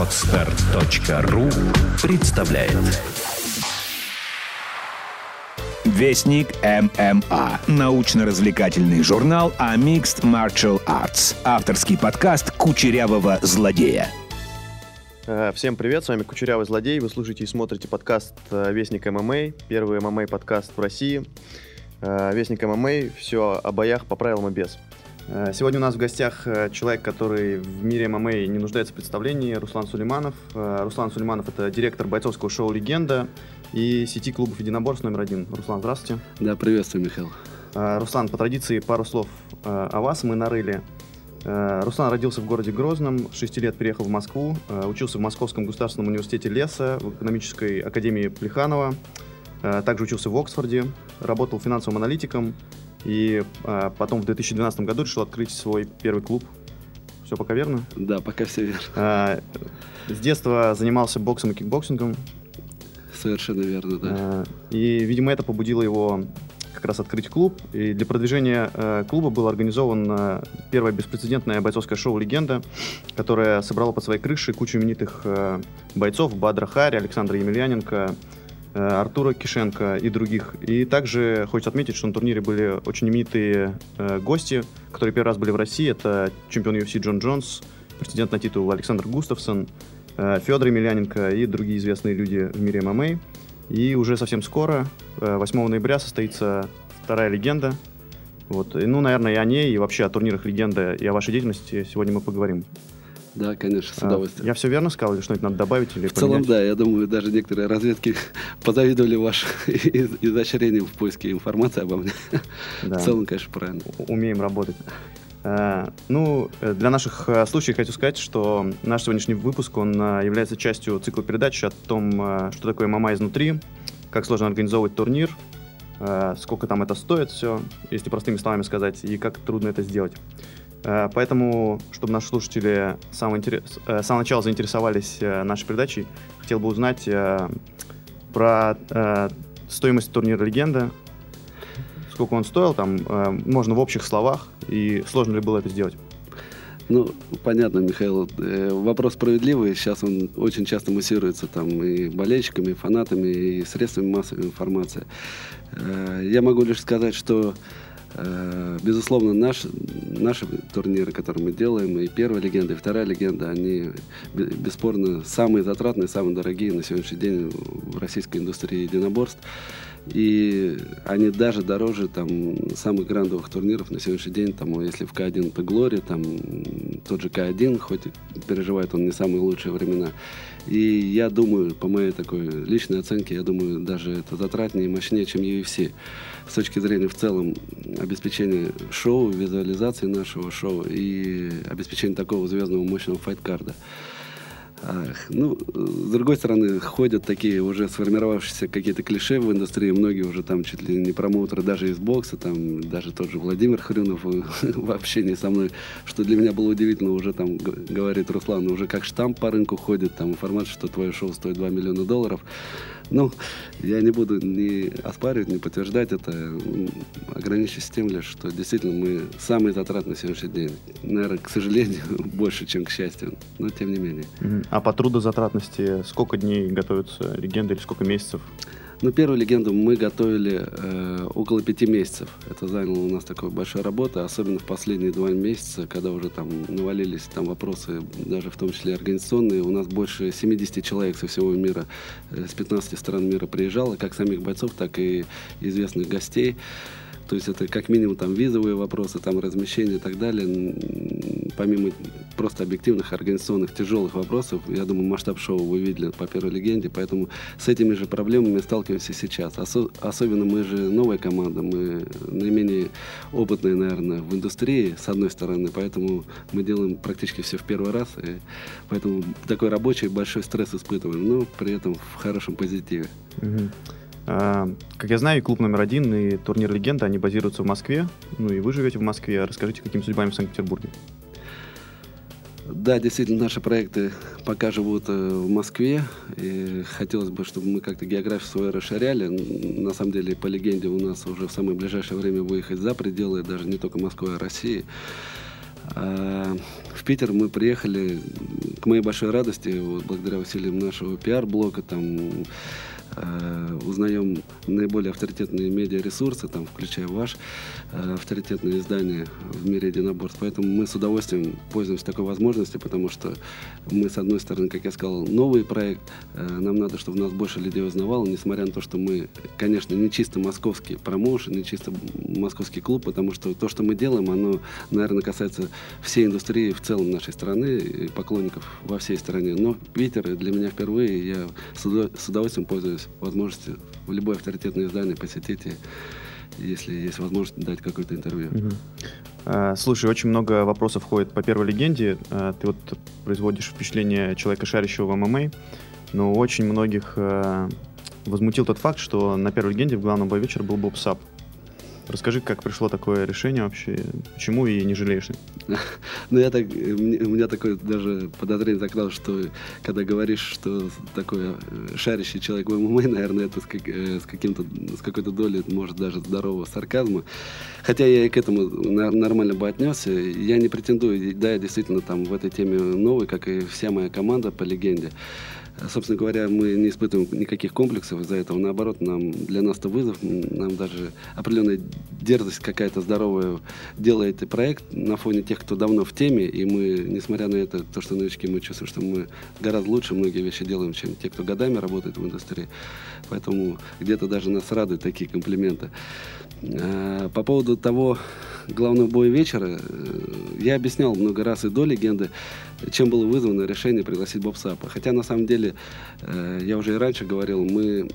Отстар.ру представляет Вестник ММА. Научно-развлекательный журнал о Mixed Martial Arts. Авторский подкаст Кучерявого злодея. Э, всем привет, с вами Кучерявый Злодей. Вы слушаете и смотрите подкаст э, «Вестник ММА», первый ММА-подкаст в России. Э, «Вестник ММА» — все о боях по правилам и без. Сегодня у нас в гостях человек, который в мире ММА не нуждается в представлении, Руслан Сулейманов. Руслан Сулейманов — это директор бойцовского шоу «Легенда» и сети клубов единоборств номер один. Руслан, здравствуйте. Да, приветствую, Михаил. Руслан, по традиции пару слов о вас мы нарыли. Э, Руслан родился в городе Грозном, с 6 лет переехал в Москву, э, учился в Московском государственном университете леса, в экономической академии Плеханова, э, также учился в Оксфорде, работал финансовым аналитиком и потом в 2012 году решил открыть свой первый клуб. Все пока верно? Да, пока все верно. С детства занимался боксом и кикбоксингом. Совершенно верно, да. И, видимо, это побудило его как раз открыть клуб. И для продвижения э, клуба было организовано первое беспрецедентное бойцовское шоу «Легенда», которое собрало под своей крышей кучу именитых э, бойцов Бадра Хари, Александра Емельяненко, э, Артура Кишенко и других. И также хочется отметить, что на турнире были очень именитые э, гости, которые первый раз были в России. Это чемпион UFC Джон Джонс, претендент на титул Александр Густавсон, э, Федор Емельяненко и другие известные люди в мире ММА. И уже совсем скоро, 8 э, ноября, состоится вторая легенда. Вот. И, ну, наверное, и о ней, и вообще о турнирах легенды, и о вашей деятельности сегодня мы поговорим. Да, конечно, с а, удовольствием. Я все верно сказал, или что-нибудь надо добавить? Или в целом, да, я думаю, даже некоторые разведки позавидовали ваше изощрением в поиске информации обо мне. В целом, конечно, правильно. Умеем работать. Э, ну, э, для наших э, слушателей хочу сказать, что наш сегодняшний выпуск, он является частью цикла передач о том, что такое ММА изнутри, как сложно организовывать турнир, сколько там это стоит все, если простыми словами сказать, и как трудно это сделать. Поэтому, чтобы наши слушатели с самого, интерес... с самого начала заинтересовались нашей передачей, хотел бы узнать про стоимость турнира «Легенда», сколько он стоил, там, э, можно в общих словах, и сложно ли было это сделать? Ну, понятно, Михаил. Э, вопрос справедливый. Сейчас он очень часто муссируется там и болельщиками, и фанатами, и средствами массовой информации. Э, я могу лишь сказать, что Безусловно, наш, наши турниры, которые мы делаем, и первая легенда, и вторая легенда, они бесспорно самые затратные, самые дорогие на сегодняшний день российской индустрии единоборств. И они даже дороже там, самых грандовых турниров на сегодняшний день. Там, если в К1 это Глори, там тот же К1, хоть переживает он не самые лучшие времена. И я думаю, по моей такой личной оценке, я думаю, даже это затратнее и мощнее, чем UFC. С точки зрения в целом обеспечения шоу, визуализации нашего шоу и обеспечения такого звездного мощного файткарда. карда ну, с другой стороны, ходят такие уже сформировавшиеся какие-то клише в индустрии. Многие уже там чуть ли не промоутеры даже из бокса, там даже тот же Владимир Хрюнов в общении со мной, что для меня было удивительно, уже там говорит Руслан, уже как штамп по рынку ходит, там информация, что твое шоу стоит 2 миллиона долларов. Ну, я не буду ни оспаривать, ни подтверждать это. Ограничусь тем лишь, что действительно мы самые затратные на сегодняшний день. Наверное, к сожалению, больше, чем к счастью, но тем не менее. А по трудозатратности сколько дней готовятся легенды или сколько месяцев? Ну, первую легенду мы готовили э, около пяти месяцев. Это заняло у нас такой большая работа, особенно в последние два месяца, когда уже там навалились там вопросы, даже в том числе организационные. У нас больше 70 человек со всего мира, э, с 15 стран мира приезжало, как самих бойцов, так и известных гостей. То есть это как минимум там визовые вопросы, там размещение и так далее. Помимо просто объективных организационных тяжелых вопросов, я думаю, масштаб шоу вы видели по первой легенде, поэтому с этими же проблемами сталкиваемся сейчас. Осо- особенно мы же новая команда, мы наименее опытные, наверное, в индустрии, с одной стороны, поэтому мы делаем практически все в первый раз, и поэтому такой рабочий большой стресс испытываем, но при этом в хорошем позитиве. Mm-hmm. А, как я знаю, клуб номер один и турнир «Легенда», они базируются в Москве. Ну и вы живете в Москве. Расскажите, какими судьбами в Санкт-Петербурге? Да, действительно, наши проекты пока живут э, в Москве. И хотелось бы, чтобы мы как-то географию свою расширяли. На самом деле, по легенде, у нас уже в самое ближайшее время выехать за пределы, даже не только Москвы, а России. А в Питер мы приехали к моей большой радости, вот, благодаря усилиям нашего пиар-блока, там, узнаем наиболее авторитетные медиаресурсы, там, включая ваш э, авторитетное издание в мире единоборств. Поэтому мы с удовольствием пользуемся такой возможностью, потому что мы, с одной стороны, как я сказал, новый проект, э, нам надо, чтобы нас больше людей узнавало, несмотря на то, что мы, конечно, не чисто московский промоушен, не чисто московский клуб, потому что то, что мы делаем, оно, наверное, касается всей индустрии в целом нашей страны и поклонников во всей стране. Но Питер для меня впервые, я с удовольствием пользуюсь пользуюсь возможностью в любое авторитетное издание посетите, если есть возможность дать какое-то интервью. Угу. Слушай, очень много вопросов ходит по первой легенде. А, ты вот производишь впечатление человека, шарящего в ММА, но очень многих а, возмутил тот факт, что на первой легенде в главном бой вечера был Боб Сап. Расскажи, как пришло такое решение вообще, почему и не жалеешь? Ну, я так, у меня такое даже подозрение закралось, что когда говоришь, что такой э, шарящий человек в ММА, наверное, это с, как, э, с, каким-то, с какой-то долей, может, даже здорового сарказма. Хотя я и к этому нормально бы отнесся. Я не претендую, да, я действительно там в этой теме новый, как и вся моя команда по легенде. Собственно говоря, мы не испытываем никаких комплексов из-за этого. Наоборот, нам, для нас это вызов. Нам даже определенная дерзость какая-то здоровая делает и проект на фоне тех, кто давно в теме. И мы, несмотря на это, то, что новички, мы чувствуем, что мы гораздо лучше многие вещи делаем, чем те, кто годами работает в индустрии. Поэтому где-то даже нас радуют такие комплименты. А, по поводу того главного боя вечера, э, я объяснял много раз и до легенды, чем было вызвано решение пригласить Боб Сапа. Хотя, на самом деле, э, я уже и раньше говорил, мы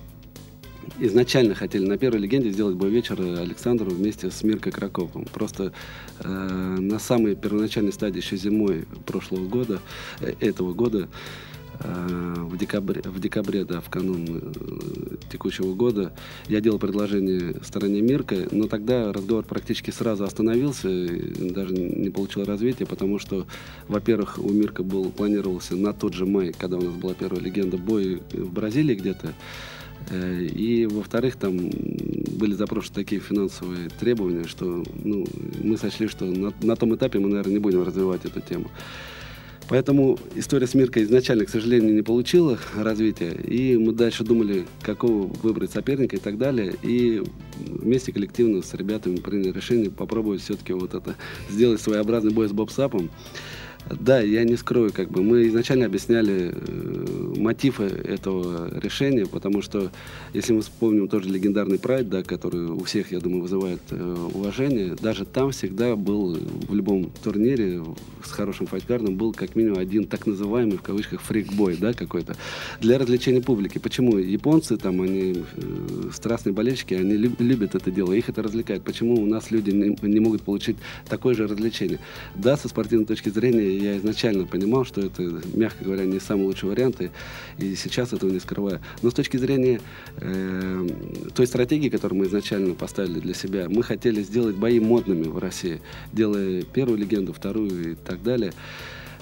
изначально хотели на первой легенде сделать бой вечера Александру вместе с Миркой Краковым. Просто э, на самой первоначальной стадии еще зимой прошлого года, э, этого года, Э, в декабре, в декабре, да, в канун э, текущего года, я делал предложение стороне Мирка, но тогда разговор практически сразу остановился, даже не получил развития, потому что, во-первых, у Мирка был, планировался на тот же май, когда у нас была первая легенда, бой в Бразилии где-то, э, и, во-вторых, там были запрошены такие финансовые требования, что ну, мы сочли, что на, на том этапе мы, наверное, не будем развивать эту тему. Поэтому история с Миркой изначально, к сожалению, не получила развития. И мы дальше думали, какого выбрать соперника и так далее. И вместе коллективно с ребятами приняли решение попробовать все-таки вот это, сделать своеобразный бой с Бобсапом. Да, я не скрою, как бы мы изначально объясняли э, мотивы этого решения, потому что, если мы вспомним тоже легендарный прайд, да, который у всех, я думаю, вызывает э, уважение, даже там всегда был в любом турнире с хорошим файткардом был как минимум один так называемый в кавычках фрикбой, да, какой-то для развлечения публики. Почему японцы там они э, страстные болельщики, они люб, любят это дело, их это развлекает. Почему у нас люди не, не могут получить такое же развлечение? Да, со спортивной точки зрения я изначально понимал, что это, мягко говоря, не самый лучший вариант, и, и сейчас этого не скрываю. Но с точки зрения э, той стратегии, которую мы изначально поставили для себя, мы хотели сделать бои модными в России, делая первую легенду, вторую и так далее.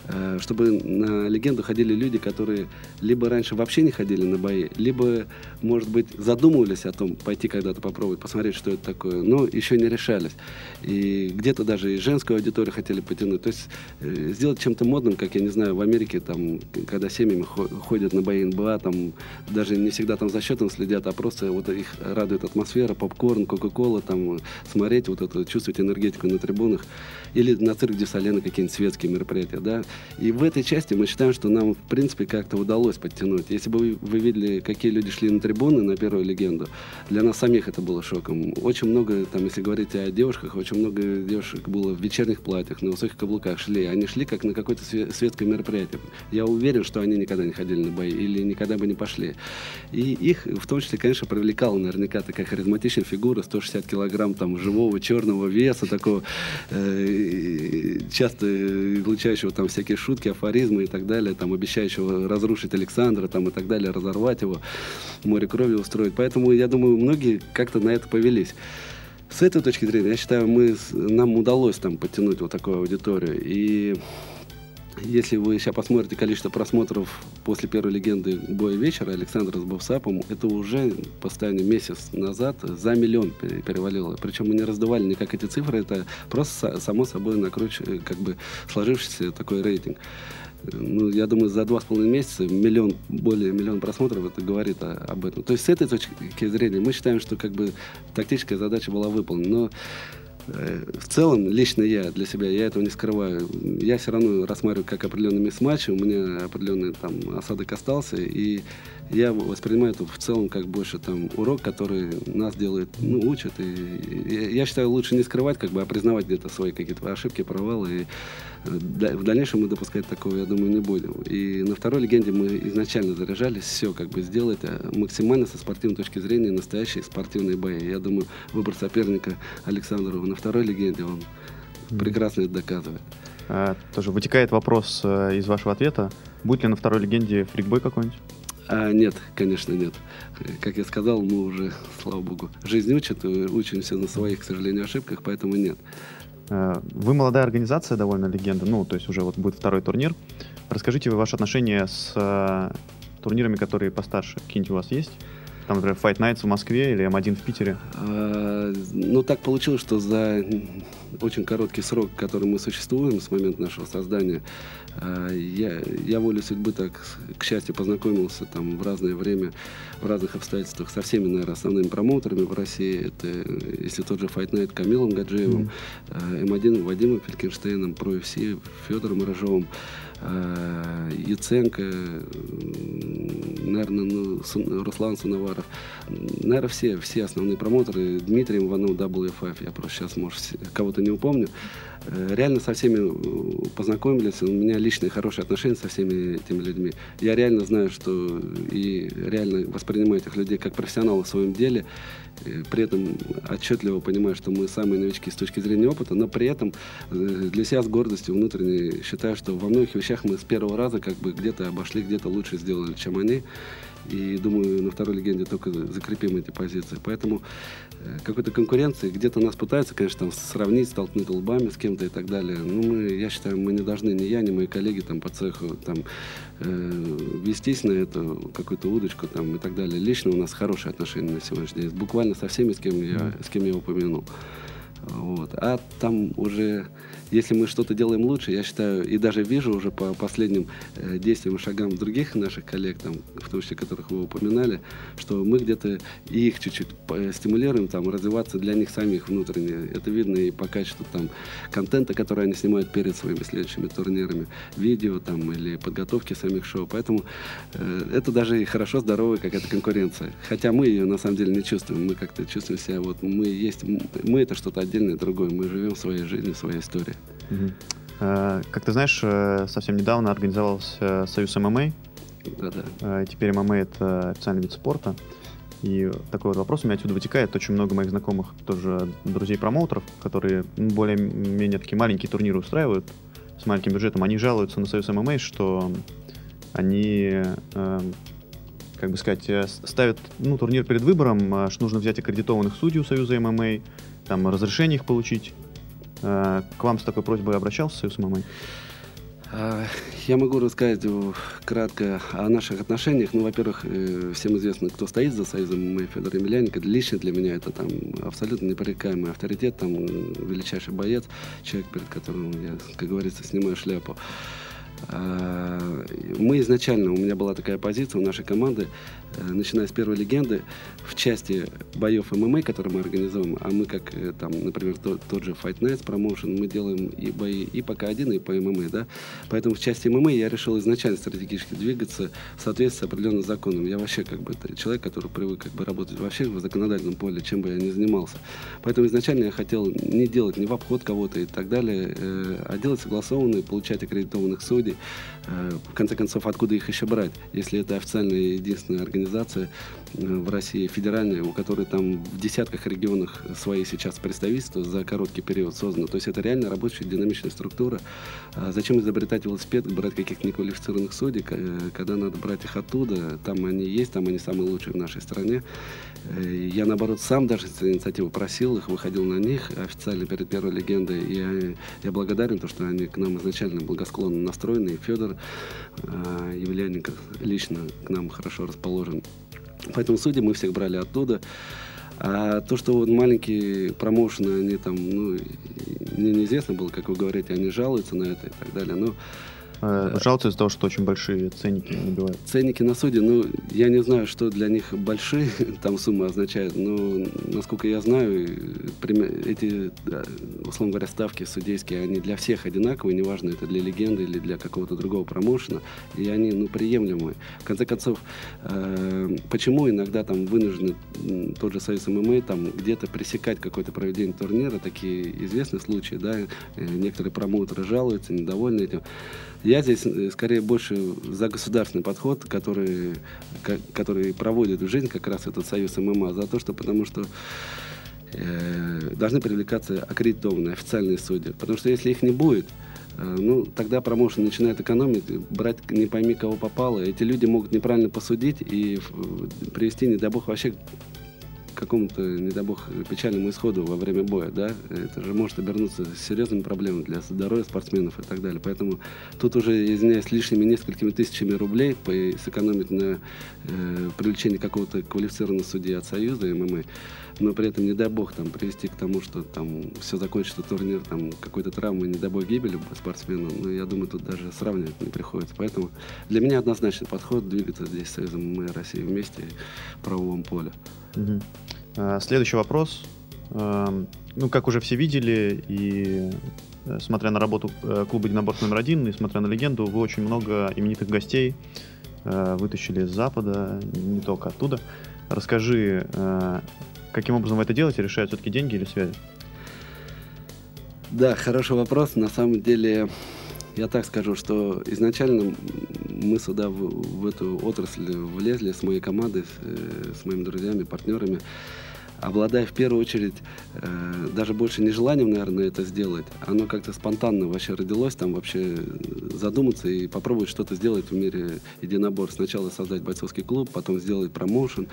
Э, чтобы на легенду ходили люди, которые либо раньше вообще не ходили на бои, либо, может быть, задумывались о том, пойти когда-то попробовать, посмотреть, что это такое, но еще не решались. И где-то даже и женскую аудиторию хотели потянуть. То есть э, сделать чем-то модным, как, я не знаю, в Америке, там, когда семьями ходят на бои НБА, там, даже не всегда там за счетом следят, а просто вот их радует атмосфера, попкорн, кока-кола, там, смотреть вот это, чувствовать энергетику на трибунах. Или на цирк Дюсалена какие-нибудь светские мероприятия, да. И в этой части мы считаем, что нам, в принципе, как-то удалось подтянуть. Если бы вы, вы видели, какие люди шли на трибуны на первую легенду, для нас самих это было шоком. Очень много, там, если говорить о девушках, очень много девушек было в вечерних платьях, на высоких каблуках шли. Они шли как на какое-то светское мероприятие. Я уверен, что они никогда не ходили на бои или никогда бы не пошли. И их, в том числе, конечно, привлекала наверняка такая харизматичная фигура, 160 килограмм там живого черного веса, такого э, часто излучающего там всякие всякие шутки, афоризмы и так далее, там, обещающего разрушить Александра там, и так далее, разорвать его, море крови устроить. Поэтому, я думаю, многие как-то на это повелись. С этой точки зрения, я считаю, мы, нам удалось там подтянуть вот такую аудиторию. И если вы сейчас посмотрите количество просмотров после первой легенды боя вечера Александра с Бовсапом, это уже постоянно месяц назад за миллион перевалило. Причем мы не раздавали никак эти цифры, это просто само собой накруч, как бы сложившийся такой рейтинг. ну, я думаю, за два с половиной месяца миллион, более миллион просмотров это говорит о, об этом. То есть с этой точки зрения мы считаем, что как бы тактическая задача была выполнена. Но э, в целом, лично я для себя, я этого не скрываю. Я все равно рассматриваю как определенный мисс-матч, у меня определенный там осадок остался, и я воспринимаю это в целом как больше там урок, который нас делает, ну, учат. И, я считаю, лучше не скрывать, как бы, а признавать где-то свои какие-то ошибки, провалы. И э, в дальнейшем мы допускать такого, я думаю, не будем. И на второй легенде мы изначально заряжались все как бы сделать а максимально со спортивной точки зрения настоящие спортивные бои. Я думаю, выбор соперника Александрова на второй легенде, он прекрасно это доказывает. А, тоже вытекает вопрос э, из вашего ответа. Будет ли на второй легенде фрикбой какой-нибудь? А, нет, конечно, нет. Как я сказал, мы уже, слава богу, жизнь учит, учимся на своих, к сожалению, ошибках, поэтому нет. А, вы молодая организация, довольно легенда, ну, то есть уже вот будет второй турнир. Расскажите вы ваши отношения с а, турнирами, которые постарше. Какие-нибудь у вас есть? Там, например, Fight Nights в Москве или М1 в Питере? А, ну, так получилось, что за очень короткий срок, который мы существуем с момента нашего создания, я, я волю судьбы так, к счастью, познакомился там в разное время, в разных обстоятельствах со всеми, наверное, основными промоутерами в России. Это, если тот же Fight Night Камилом Гаджиевым, mm-hmm. М1 Вадимом Фелькенштейном, Про FC Федором Рожовым, а, Яценко, наверное, ну, Руслан Сунаваров. Наверное, все, все основные промоутеры. Дмитрий Иванов, WFF, я просто сейчас, может, кого-то не упомню. Э, реально со всеми э, познакомились. У меня личные хорошие отношения со всеми этими людьми. Я реально знаю, что и реально воспринимаю этих людей как профессионалов в своем деле. Э, при этом отчетливо понимаю, что мы самые новички с точки зрения опыта, но при этом для себя с гордостью внутренней считаю, что во многих вещах мы с первого раза как бы где-то обошли, где-то лучше сделали, чем они. И думаю, на второй легенде только закрепим эти позиции. Поэтому э, какой-то конкуренции где-то нас пытаются, конечно, там сравнить, столкнуть лбами с кем-то и так далее. Но мы, я считаю, мы не должны, ни я, ни мои коллеги там по цеху там э, вестись на эту какую-то удочку там и так далее. Лично у нас хорошие отношения на сегодняшний день. Буквально со всеми, с кем я, с кем я упомянул. Вот. А там уже если мы что-то делаем лучше, я считаю, и даже вижу уже по последним э, действиям и шагам других наших коллег, там, в том числе которых вы упоминали, что мы где-то их чуть-чуть стимулируем, там, развиваться для них самих внутренне. Это видно и по качеству там, контента, который они снимают перед своими следующими турнирами, видео там, или подготовки самих шоу. Поэтому э, это даже и хорошо, здоровая какая-то конкуренция. Хотя мы ее на самом деле не чувствуем. Мы как-то чувствуем себя, вот мы есть, мы это что-то отдельное, другое. Мы живем своей жизнью, своей историей. Угу. Как ты знаешь, э, совсем недавно организовался Союз ММА. Да-да. Э, теперь ММА — это официальный вид спорта. И такой вот вопрос у меня отсюда вытекает. Очень много моих знакомых, тоже друзей-промоутеров, которые более-менее такие маленькие турниры устраивают с маленьким бюджетом, они жалуются на Союз ММА, что они, как бы сказать, ставят ну, турнир перед выбором, что нужно взять аккредитованных судей у Союза ММА, там разрешение их получить, Э, к вам с такой просьбой обращался Союз ММА? А, я могу рассказать кратко о наших отношениях. Ну, во-первых, э, всем известно, кто стоит за Союзом ММА, Федор Емельяненко. Лично для меня это там абсолютно непререкаемый авторитет, там величайший боец, человек, перед которым я, как говорится, снимаю шляпу. А, мы изначально, у меня была такая позиция у нашей команды, э, начиная с первой легенды, в части боев ММА, которые мы организуем, а мы как, э, там, например, тот, тот же Fight Nights Promotion, мы делаем и бои и по К1, и по ММА, да, поэтому в части ММА я решил изначально стратегически двигаться в соответствии с определенным законом. Я вообще как бы человек, который привык как бы работать вообще в законодательном поле, чем бы я ни занимался. Поэтому изначально я хотел не делать ни в обход кого-то и так далее, э, а делать согласованные, получать аккредитованных судей, Э, в конце концов, откуда их еще брать, если это официальная единственная организация э, в России, федеральная, у которой там в десятках регионах свои сейчас представительства за короткий период создано. То есть это реально рабочая динамичная структура. А зачем изобретать велосипед, брать каких-то неквалифицированных судей, э, когда надо брать их оттуда, там они есть, там они самые лучшие в нашей стране. Я, наоборот, сам даже с инициативы просил их, выходил на них официально перед первой легендой. И я, я благодарен, то, что они к нам изначально благосклонно настроены. И Федор э, Евляненко лично к нам хорошо расположен. Поэтому судьи мы всех брали оттуда. А то, что вот маленькие промоушены, они там, ну, мне неизвестно было, как вы говорите, они жалуются на это и так далее. Но Э, жалуются из-за того, что очень большие ценники набивают. Ценники на суде, ну, я не знаю, что для них большие там суммы означают, но, насколько я знаю, эти, условно говоря, ставки судейские, они для всех одинаковые, неважно, это для легенды или для какого-то другого промоушена, и они, ну, приемлемые. В конце концов, э, почему иногда там вынуждены тот же Союз ММА там где-то пресекать какое-то проведение турнира, такие известные случаи, да, э, некоторые промоутеры жалуются, недовольны этим. Я здесь э, скорее больше за государственный подход, который, который проводит в жизнь как раз этот союз ММА, за то, что потому что э, должны привлекаться аккредитованные официальные судьи. Потому что если их не будет, э, ну, тогда промоушен начинает экономить, брать не пойми кого попало. Эти люди могут неправильно посудить и привести, не дай бог, вообще какому-то, не дай бог, печальному исходу во время боя, да, это же может обернуться серьезными проблемами для здоровья спортсменов и так далее. Поэтому тут уже, извиняюсь, лишними несколькими тысячами рублей сэкономить на э, привлечении какого-то квалифицированного судьи от Союза ММА, но при этом, не дай бог, там, привести к тому, что там все закончится турнир там какой-то травмой, не дай бог гибели спортсмена, ну, я думаю, тут даже сравнивать не приходится. Поэтому для меня однозначный подход двигаться здесь с Союзом ММА России вместе в правовом поле. Угу. Следующий вопрос. Эм, ну, как уже все видели, и э, смотря на работу э, клуба «Единоборств номер один», и смотря на легенду, вы очень много именитых гостей э, вытащили из Запада, не только оттуда. Расскажи, каким образом вы это делаете? Решают все-таки деньги или связи? Да, хороший вопрос. На самом деле, я так скажу, что изначально мы сюда, в, в эту отрасль влезли с моей командой, с, э, с моими друзьями, партнерами, обладая в первую очередь э, даже больше не желанием, наверное, это сделать. Оно как-то спонтанно вообще родилось, там вообще задуматься и попробовать что-то сделать в мире единобор. Сначала создать бойцовский клуб, потом сделать промоушен.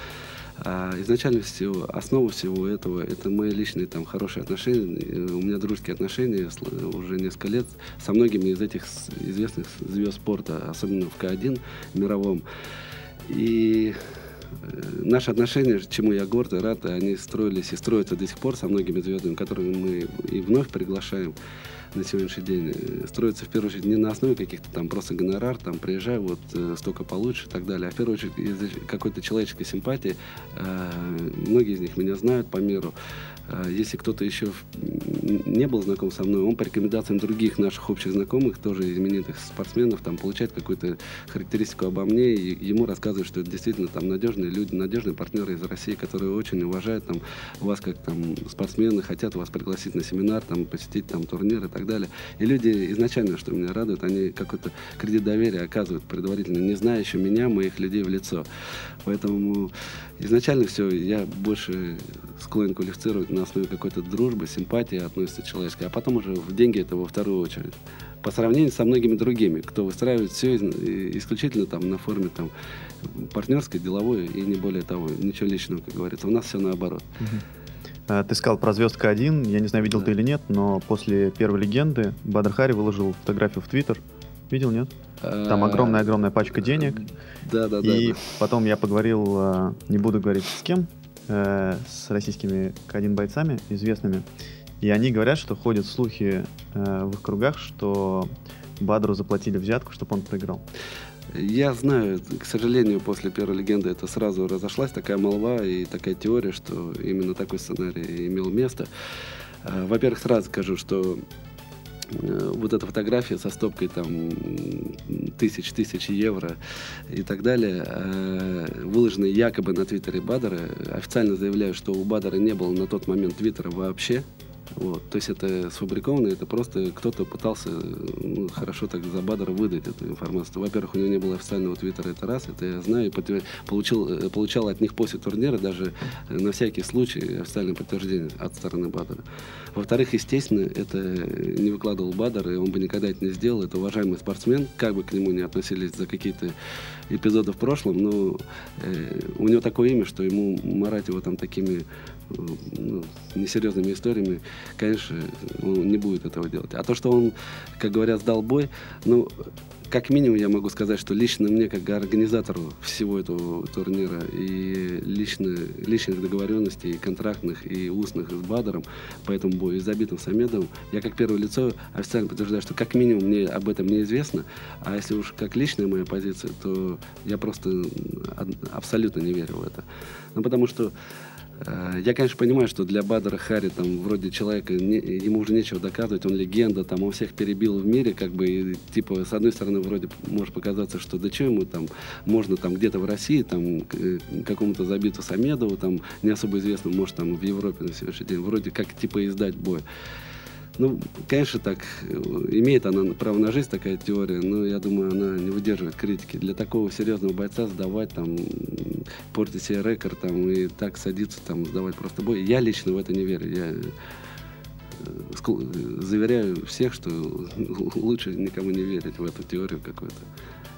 А изначально всего, основа всего этого, это мои личные там хорошие отношения. У меня дружеские отношения уже несколько лет со многими из этих известных звезд спорта, особенно в К1 мировом. И э, наши отношения, чему я горд и рад, они строились и строятся до сих пор со многими звездами, которых мы и вновь приглашаем на сегодняшний день э, строится в первую очередь не на основе каких-то там просто гонорар, там приезжай, вот э, столько получше и так далее, а в первую очередь из какой-то человеческой симпатии. Э, многие из них меня знают по миру. А, если кто-то еще не был знаком со мной, он по рекомендациям других наших общих знакомых, тоже именитых спортсменов, там получает какую-то характеристику обо мне, и ему рассказывают, что это действительно там надежные люди, надежные партнеры из России, которые очень уважают там, вас как там спортсмены, хотят вас пригласить на семинар, там, посетить там турнир и так далее. И люди изначально, что меня радует, они какой-то кредит доверия оказывают предварительно, не зная еще меня, моих людей в лицо. Поэтому изначально все, я больше склонен квалифицировать на основе какой-то дружбы, симпатии относится человеческой, а потом уже в деньги это во вторую очередь. По сравнению со многими другими, кто выстраивает все исключительно там на форме там партнерской, деловой и не более того, ничего личного, как говорится. У нас все наоборот. А, ты сказал про звездка 1, я не знаю, видел да. ты или нет, но после первой легенды Бадр Хари выложил фотографию в Твиттер. Видел, нет? Там огромная-огромная пачка денег. Да, да, да. И потом я поговорил, а, не буду говорить с кем, э, с российскими К1 бойцами известными. И они говорят, что ходят слухи э, в их кругах, что Бадру заплатили взятку, чтобы он проиграл. Я знаю, к сожалению, после первой легенды это сразу разошлась такая молва и такая теория, что именно такой сценарий имел место. Э, во-первых, сразу скажу, что Э, вот эта фотография со стопкой там тысяч, тысяч евро и так далее, э, выложенные якобы на твиттере Бадера, официально заявляю, что у Бадера не было на тот момент твиттера вообще, вот. То есть это сфабрикованно, это просто кто-то пытался ну, хорошо так за Бадера выдать эту информацию. Во-первых, у него не было официального твиттера, это раз, это я знаю, получил, э, получал от них после турнира даже э, на всякий случай официальное подтверждение от стороны Бадера. Во-вторых, естественно, это не выкладывал Бадер, и он бы никогда это не сделал. Это уважаемый спортсмен, как бы к нему не относились за какие-то эпизоды в прошлом, но э, у него такое имя, что ему марать его там такими ну, несерьезными историями, конечно, он не будет этого делать. А то, что он, как говорят, сдал бой, ну, как минимум я могу сказать, что лично мне, как организатору всего этого турнира, и лично, личных договоренностей, и контрактных, и устных с Бадером по этому бою, и забитым Самедовым, я как первое лицо официально подтверждаю, что как минимум мне об этом неизвестно, а если уж как личная моя позиция, то я просто абсолютно не верю в это. Ну, потому что Э, я, конечно, понимаю, что для Бадера Хари, там, вроде человека, не, ему уже нечего доказывать, он легенда, там, он всех перебил в мире, как бы, и, типа, с одной стороны, вроде может показаться, что да что ему там, можно там где-то в России, там, э, какому-то забиту Самедову, там, не особо известному, может, там, в Европе на сегодняшний день, вроде как, типа, издать бой. Ну, конечно, так, э, имеет она право на жизнь, такая теория, но я думаю, она не выдерживает критики. Для такого серьезного бойца сдавать, там, портить себе рекорд, там, и так садиться, там, сдавать просто бой, я лично в это не верю. Я э, заверяю всех, что лучше никому не верить в эту теорию какую-то.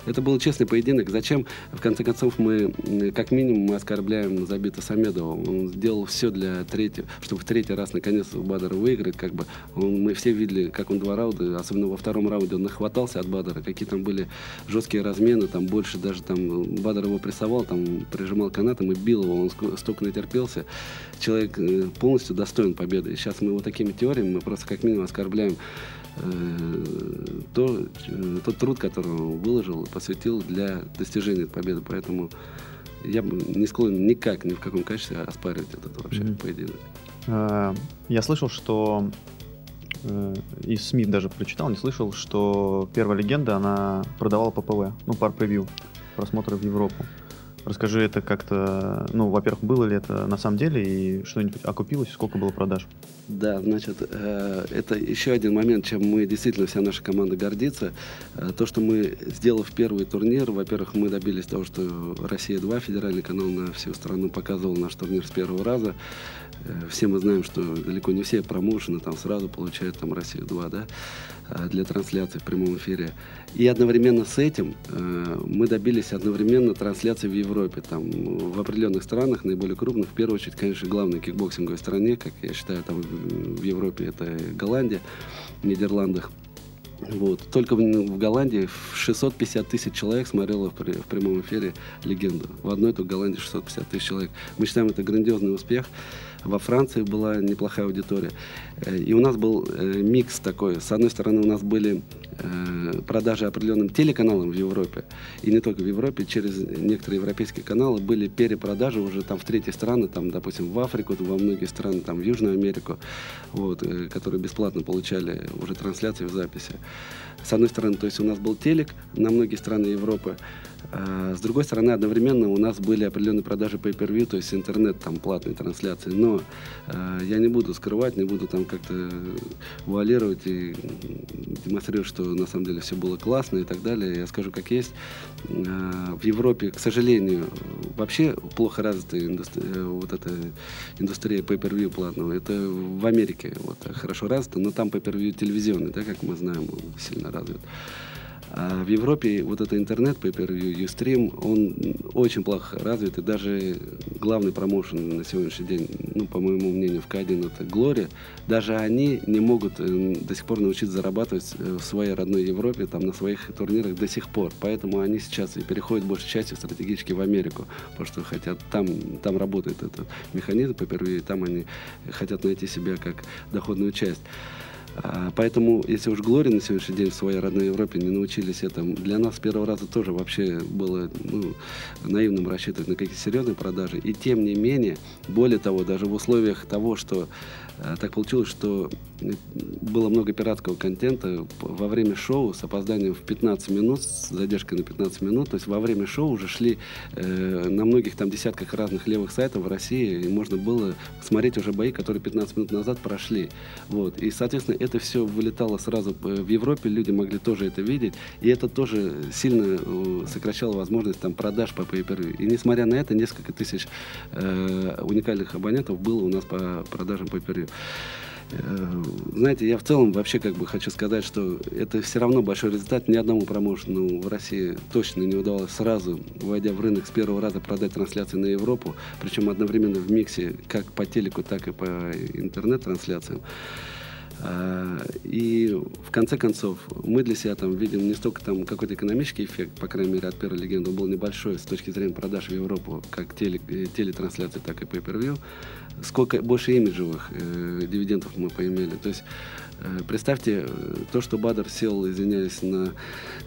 Это был честный поединок. Зачем, в конце концов, мы, как минимум, мы оскорбляем Забита Самедова. Он сделал все для третьего, чтобы в третий раз, наконец, Бадара выиграть. Как бы. Он, мы все видели, как он два раунда, особенно во втором раунде, он нахватался от Бадара. Какие там были жесткие размены, там больше даже там Бадар его прессовал, там прижимал канатом и бил его. Он столько натерпелся. Человек э, полностью достоин победы. И сейчас мы вот такими теориями, мы просто как минимум оскорбляем то, э, тот труд, который он выложил, посвятил для достижения победы. Поэтому я бы не склонен никак, ни в каком качестве оспаривать этот вообще mm-hmm. поединок. Э, я слышал, что из СМИ даже прочитал, не слышал, что первая легенда, она продавала ППВ, ну, пар превью, просмотры в Европу. Расскажи это как-то, ну, во-первых, было ли это на самом деле и что-нибудь окупилось, сколько было продаж? Да, значит, э, это еще один момент, чем мы действительно, вся наша команда гордится. Э, то, что мы, сделав первый турнир, во-первых, мы добились того, что «Россия-2», федеральный канал на всю страну, показывал наш турнир с первого раза. Э, все мы знаем, что далеко не все промоушены там сразу получают там «Россию-2», да, для трансляции в прямом эфире. И одновременно с этим мы добились одновременно трансляции в Европе, там, в определенных странах, наиболее крупных, в первую очередь, конечно, главной кикбоксинговой стране, как я считаю, там в Европе это Голландия, Нидерландах. Вот. Только в, в Голландии 650 тысяч человек смотрело в, в прямом эфире «Легенду». В одной только Голландии 650 тысяч человек. Мы считаем это грандиозный успех. Во Франции была неплохая аудитория. Э, и у нас был э, микс такой. С одной стороны, у нас были э, продажи определенным телеканалам в Европе. И не только в Европе, через некоторые европейские каналы были перепродажи уже там в третьи страны, там, допустим, в Африку, во многие страны, там, в Южную Америку, вот, которые бесплатно получали уже трансляции в записи. С одной стороны, то есть у нас был телек на многие страны Европы, с другой стороны, одновременно у нас были определенные продажи pay-per-view, то есть интернет, там, платные трансляции. Но э, я не буду скрывать, не буду там как-то вуалировать и демонстрировать, что на самом деле все было классно и так далее. Я скажу, как есть. Э, в Европе, к сожалению, вообще плохо развита индустрия, вот эта индустрия pay-per-view платного. Это в Америке вот, хорошо развита, но там pay-per-view телевизионный, да, как мы знаем, сильно развит. А в Европе вот это интернет, pay-per-view, Ustream, он очень плохо развит, и даже главный промоушен на сегодняшний день, ну, по моему мнению, в К1 это Glory, даже они не могут э, до сих пор научиться зарабатывать э, в своей родной Европе, там, на своих турнирах до сих пор. Поэтому они сейчас и переходят большей частью стратегически в Америку, потому что хотят, там, там работает этот механизм pay-per-view, и там они хотят найти себя как доходную часть. А, поэтому, если уж Глори на сегодняшний день в своей родной Европе не научились этому, для нас с первого раза тоже вообще было ну, наивным рассчитывать на какие-то серьезные продажи. И тем не менее, более того, даже в условиях того, что а, так получилось, что было много пиратского контента во время шоу с опозданием в 15 минут, с задержкой на 15 минут. То есть во время шоу уже шли э, на многих там десятках разных левых сайтов в России, и можно было смотреть уже бои, которые 15 минут назад прошли. Вот. И, соответственно, это все вылетало сразу в Европе, люди могли тоже это видеть, и это тоже сильно э, сокращало возможность там продаж по pay И несмотря на это, несколько тысяч э, уникальных абонентов было у нас по продажам pay знаете, я в целом вообще как бы хочу сказать, что это все равно большой результат. Ни одному промоушену в России точно не удалось сразу, войдя в рынок с первого раза, продать трансляции на Европу, причем одновременно в миксе как по телеку, так и по интернет-трансляциям. А, и в конце концов мы для себя там видим не столько там какой-то экономический эффект, по крайней мере, от первой легенды, он был небольшой с точки зрения продаж в Европу, как теле, э, телетрансляции, так и pay-per-view, сколько больше имиджевых э, дивидендов мы поимели. То есть представьте, э, то, что Бадр сел, извиняюсь, на,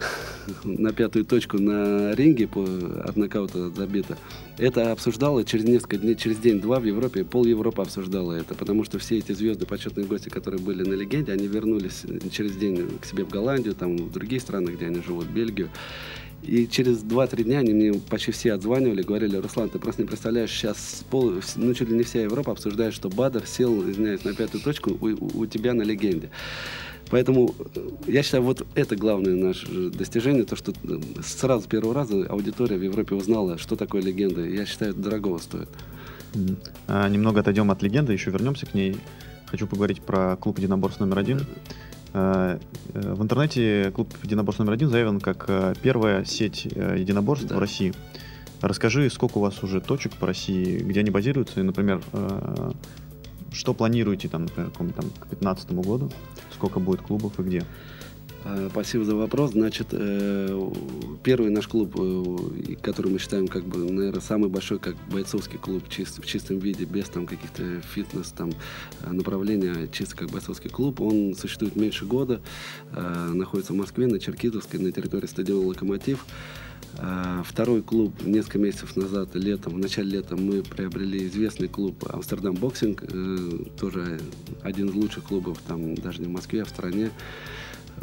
на пятую точку на ринге по, от нокаута забито, это обсуждало через несколько дней, через день-два в Европе, пол Европы обсуждало это, потому что все эти звезды, почетные гости, которые были на легенде, они вернулись через день к себе в Голландию, там, в другие страны, где они живут, Бельгию. И через 2-3 дня они мне почти все отзванивали, говорили, Руслан, ты просто не представляешь, сейчас пол, ну, чуть ли не вся Европа обсуждает, что Бадр сел, извиняюсь, на пятую точку у, у тебя на легенде. Поэтому э, я считаю, вот это главное наше достижение, то, что э, сразу с первого раза аудитория в Европе узнала, что такое легенда. Я считаю, это дорогого стоит. А, немного отойдем от легенды, еще вернемся к ней. Хочу поговорить про клуб единоборств номер один. Э, э, в интернете клуб единоборств номер один заявлен как э, первая сеть единоборств да. в России. Расскажи, сколько у вас уже точек по России, где они базируются, и, например, что планируете там, например, там, к 2015 году, сколько будет клубов и где? А, спасибо за вопрос. Значит, э, первый наш клуб, э, который мы считаем, как бы, наверное, самый большой, как бойцовский клуб чист, в чистом виде, без там каких-то фитнес там направления, а чисто как бойцовский клуб, он существует меньше года, э, находится в Москве, на Черкизовской, на территории стадиона «Локомотив». Второй клуб несколько месяцев назад, летом, в начале лета мы приобрели известный клуб Amsterdam Boxing, тоже один из лучших клубов, там даже не в Москве, а в стране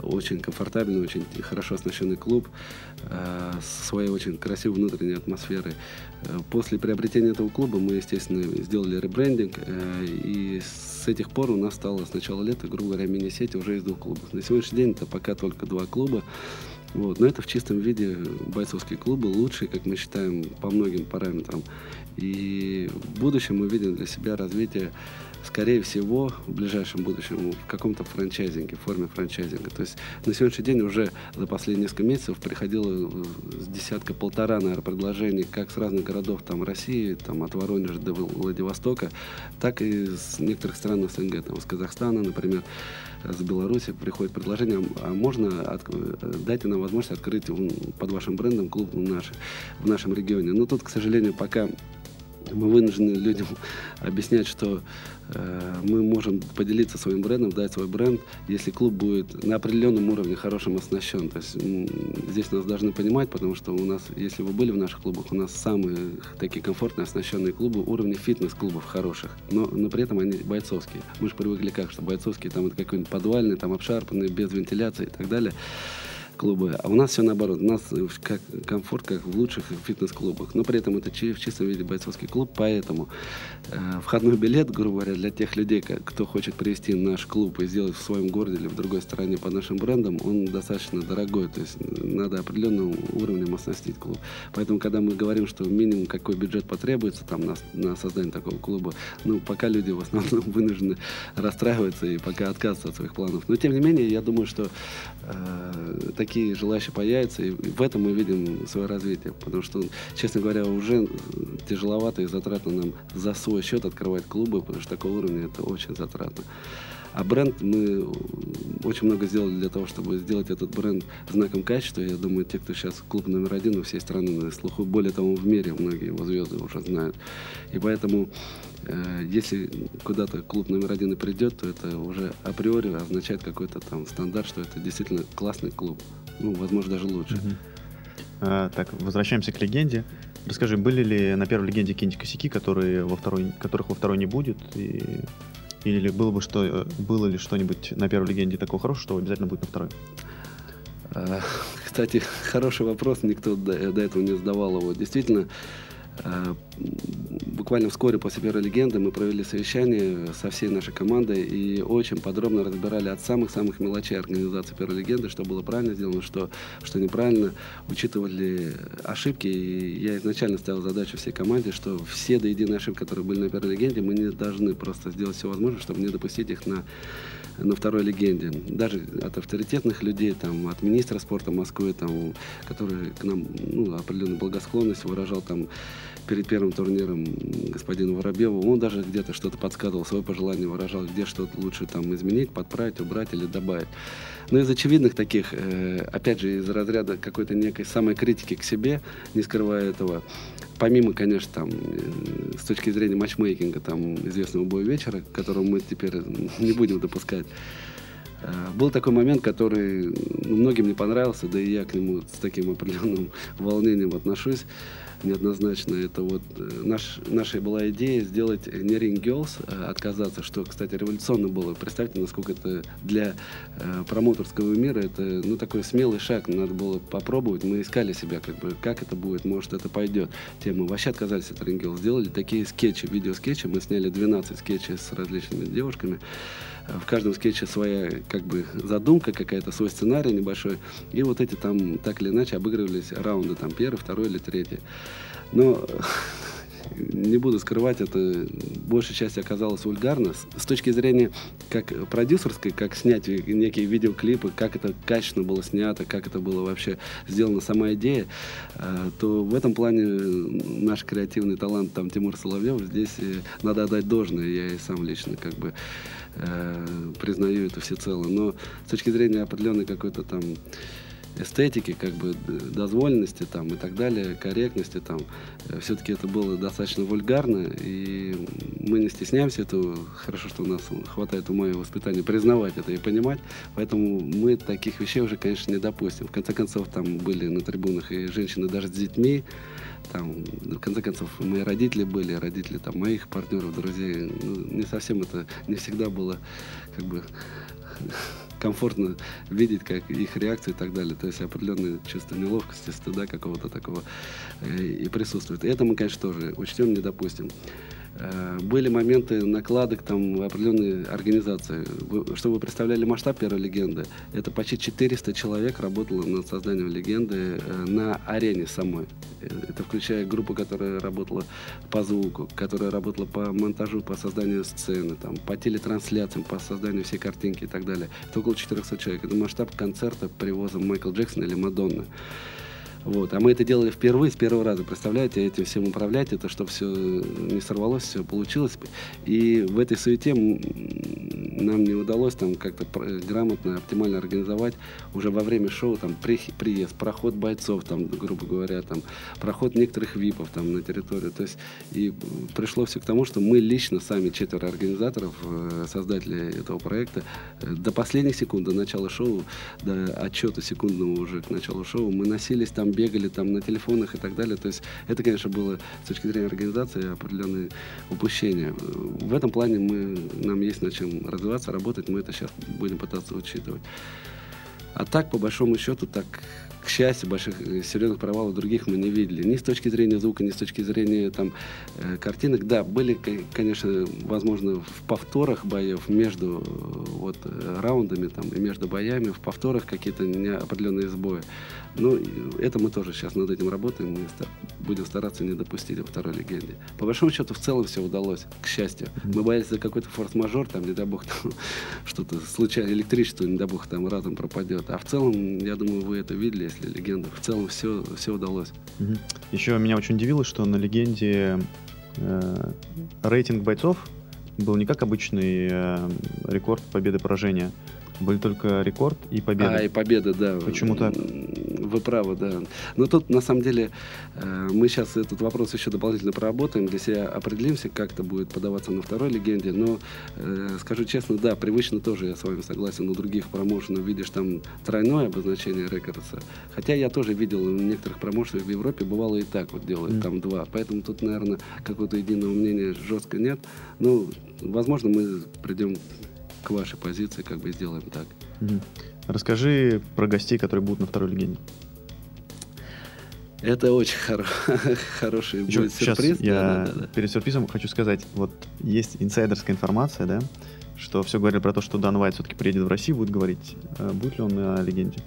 очень комфортабельный, очень хорошо оснащенный клуб э, с своей очень красивой внутренней атмосферой. Э, после приобретения этого клуба мы, естественно, сделали ребрендинг, э, и с этих пор у нас стало с начала лета, грубо говоря, мини-сеть уже из двух клубов. На сегодняшний день это пока только два клуба. Вот. Но это в чистом виде бойцовские клубы, лучшие, как мы считаем, по многим параметрам. И в будущем мы видим для себя развитие скорее всего, в ближайшем будущем в каком-то франчайзинге, форме франчайзинга. То есть на сегодняшний день уже за последние несколько месяцев приходило э, с десятка-полтора, наверное, предложений как с разных городов там, России, там, от Воронежа до Владивостока, так и с некоторых стран СНГ, там, с Казахстана, например, с Беларуси приходит предложение, а можно от, э, дайте нам возможность открыть под вашим брендом клуб наш, в нашем регионе. Но тут, к сожалению, пока мы вынуждены людям объяснять, что э, мы можем поделиться своим брендом, дать свой бренд, если клуб будет на определенном уровне хорошим оснащен. То есть здесь нас должны понимать, потому что у нас, если вы были в наших клубах, у нас самые такие комфортные оснащенные клубы уровня фитнес-клубов хороших, но, но при этом они бойцовские. Мы же привыкли как, что бойцовские там это какой-нибудь подвальный, там обшарпанный, без вентиляции и так далее клубы. А у нас все наоборот. У нас как комфорт, как в лучших фитнес-клубах. Но при этом это в чистом виде бойцовский клуб. Поэтому э, входной билет, грубо говоря, для тех людей, кто хочет привести наш клуб и сделать в своем городе или в другой стране по нашим брендам, он достаточно дорогой. То есть надо определенным уровнем оснастить клуб. Поэтому, когда мы говорим, что минимум какой бюджет потребуется там на, на создание такого клуба, ну, пока люди в основном вынуждены расстраиваться и пока отказываться от своих планов. Но, тем не менее, я думаю, что э, такие желающие появятся, и в этом мы видим свое развитие. Потому что, честно говоря, уже тяжеловато и затратно нам за свой счет открывать клубы, потому что такого уровня это очень затратно. А бренд мы очень много сделали для того, чтобы сделать этот бренд знаком качества. Я думаю, те, кто сейчас клуб номер один у всей страны на слуху, более того, в мире многие его звезды уже знают. И поэтому Э, если куда-то клуб номер один и придет, то это уже априори означает какой-то там стандарт, что это действительно классный клуб. Ну, возможно, даже лучше. Угу. А, так, возвращаемся к легенде. Расскажи, были ли на первой легенде какие-нибудь косяки, которые во второй, которых во второй не будет? И, или было бы что, было ли что-нибудь на первой легенде такого хорошего, что обязательно будет на второй? А, кстати, хороший вопрос, никто до, этого не задавал его. Действительно, Э, буквально вскоре после первой легенды мы провели совещание со всей нашей командой и очень подробно разбирали от самых-самых мелочей организации первой легенды, что было правильно сделано, что, что неправильно, учитывали ошибки. И я изначально ставил задачу всей команде, что все до единой ошибки, которые были на первой легенде, мы не должны просто сделать все возможное, чтобы не допустить их на на второй легенде. Даже от авторитетных людей, там, от министра спорта Москвы, там, который к нам ну, определенную благосклонность выражал там перед первым турниром господину Воробьеву, он даже где-то что-то подсказывал, свое пожелание выражал, где что-то лучше там изменить, подправить, убрать или добавить. Но из очевидных таких, э, опять же, из разряда какой-то некой самой критики к себе, не скрывая этого, помимо, конечно, там, э, с точки зрения матчмейкинга, там, известного боя вечера, которого мы теперь не будем допускать, э, был такой момент, который ну, многим не понравился, да и я к нему с таким определенным волнением отношусь неоднозначно. Это вот э, наш, наша была идея сделать не Ring Girls, а отказаться, что, кстати, революционно было. Представьте, насколько это для э, промоутерского мира, это ну, такой смелый шаг, надо было попробовать. Мы искали себя, как бы, как это будет, может, это пойдет. Тему вообще отказались от Ring Girls. Сделали такие скетчи, видеоскетчи. Мы сняли 12 скетчей с различными девушками в каждом скетче своя как бы задумка какая-то, свой сценарий небольшой. И вот эти там так или иначе обыгрывались раунды, там первый, второй или третий. Но не буду скрывать, это большей части оказалось вульгарно. С, точки зрения как продюсерской, как снять некие видеоклипы, как это качественно было снято, как это было вообще сделана сама идея, э, то в этом плане наш креативный талант, там, Тимур Соловьев, здесь э, надо отдать должное. Я и сам лично как бы э, признаю это всецело. Но с точки зрения определенной какой-то там эстетики, как бы дозволенности там и так далее, корректности там, э, все-таки это было достаточно вульгарно, и мы не стесняемся этого. Хорошо, что у нас хватает ума и воспитания признавать это и понимать, поэтому мы таких вещей уже, конечно, не допустим. В конце концов, там были на трибунах и женщины даже с детьми, там, в конце концов, мои родители были, родители там моих партнеров, друзей. Ну, не совсем это, не всегда было как бы комфортно видеть как их реакции и так далее. То есть определенное чувство неловкости, стыда какого-то такого э, и присутствует. И это мы, конечно, тоже учтем, не допустим. Э, были моменты накладок там в определенные организации. Чтобы вы представляли масштаб первой легенды, это почти 400 человек работало над созданием легенды э, на арене самой. Э, это включая группу, которая работала по звуку, которая работала по монтажу, по созданию сцены, там, по телетрансляциям, по созданию всей картинки и так далее. Это около 400 человек. Это масштаб концерта привоза Майкла Джексона или Мадонны. Вот. А мы это делали впервые, с первого раза. Представляете, этим всем управлять, это чтобы все не сорвалось, все получилось. И в этой суете нам не удалось там как-то грамотно, оптимально организовать уже во время шоу там при, приезд, проход бойцов, там, грубо говоря, там, проход некоторых випов там на территорию. То есть и пришло все к тому, что мы лично сами четверо организаторов, э, создатели этого проекта, э, до последних секунд, до начала шоу, до отчета секундного уже к началу шоу, мы носились там бегали там на телефонах и так далее. То есть это, конечно, было с точки зрения организации определенные упущения. В этом плане мы, нам есть над чем развиваться, работать. Мы это сейчас будем пытаться учитывать. А так, по большому счету, так к счастью, больших э, серьезных провалов других мы не видели. Ни с точки зрения звука, ни с точки зрения там, э, картинок. Да, были, конечно, возможно, в повторах боев между э, вот, раундами там, и между боями, в повторах какие-то неопределенные сбои. Но это мы тоже сейчас над этим работаем. Мы будем стараться не допустить во второй легенде. По большому счету, в целом все удалось, к счастью. Мы боялись за какой-то форс-мажор, там, не дай бог, там, что-то случайно, электричество, не дай бог, там разом пропадет. А в целом, я думаю, вы это видели, если легенда. В целом все, все удалось. Угу. Еще меня очень удивило, что на легенде э, рейтинг бойцов был не как обычный э, рекорд победы-поражения, были только рекорд и победа. А, и победа, да. Почему так? Вы правы, да. Но тут, на самом деле, э, мы сейчас этот вопрос еще дополнительно проработаем, для себя определимся, как это будет подаваться на второй легенде. Но, э, скажу честно, да, привычно тоже, я с вами согласен, у других промоушенов видишь там тройное обозначение рекордса. Хотя я тоже видел у некоторых промоушенов в Европе, бывало и так вот делают, mm. там два. Поэтому тут, наверное, какого-то единого мнения жестко нет. Ну, возможно, мы придем к вашей позиции, как бы сделаем так. Угу. Расскажи про гостей, которые будут на второй легенде. Это очень хоро- хороший Еще, будет сюрприз. Сейчас я да, да, да. перед сюрпризом хочу сказать, вот есть инсайдерская информация, да, что все говорили про то, что Дан Вайт все-таки приедет в Россию, будет говорить, э, будет ли он на легенде?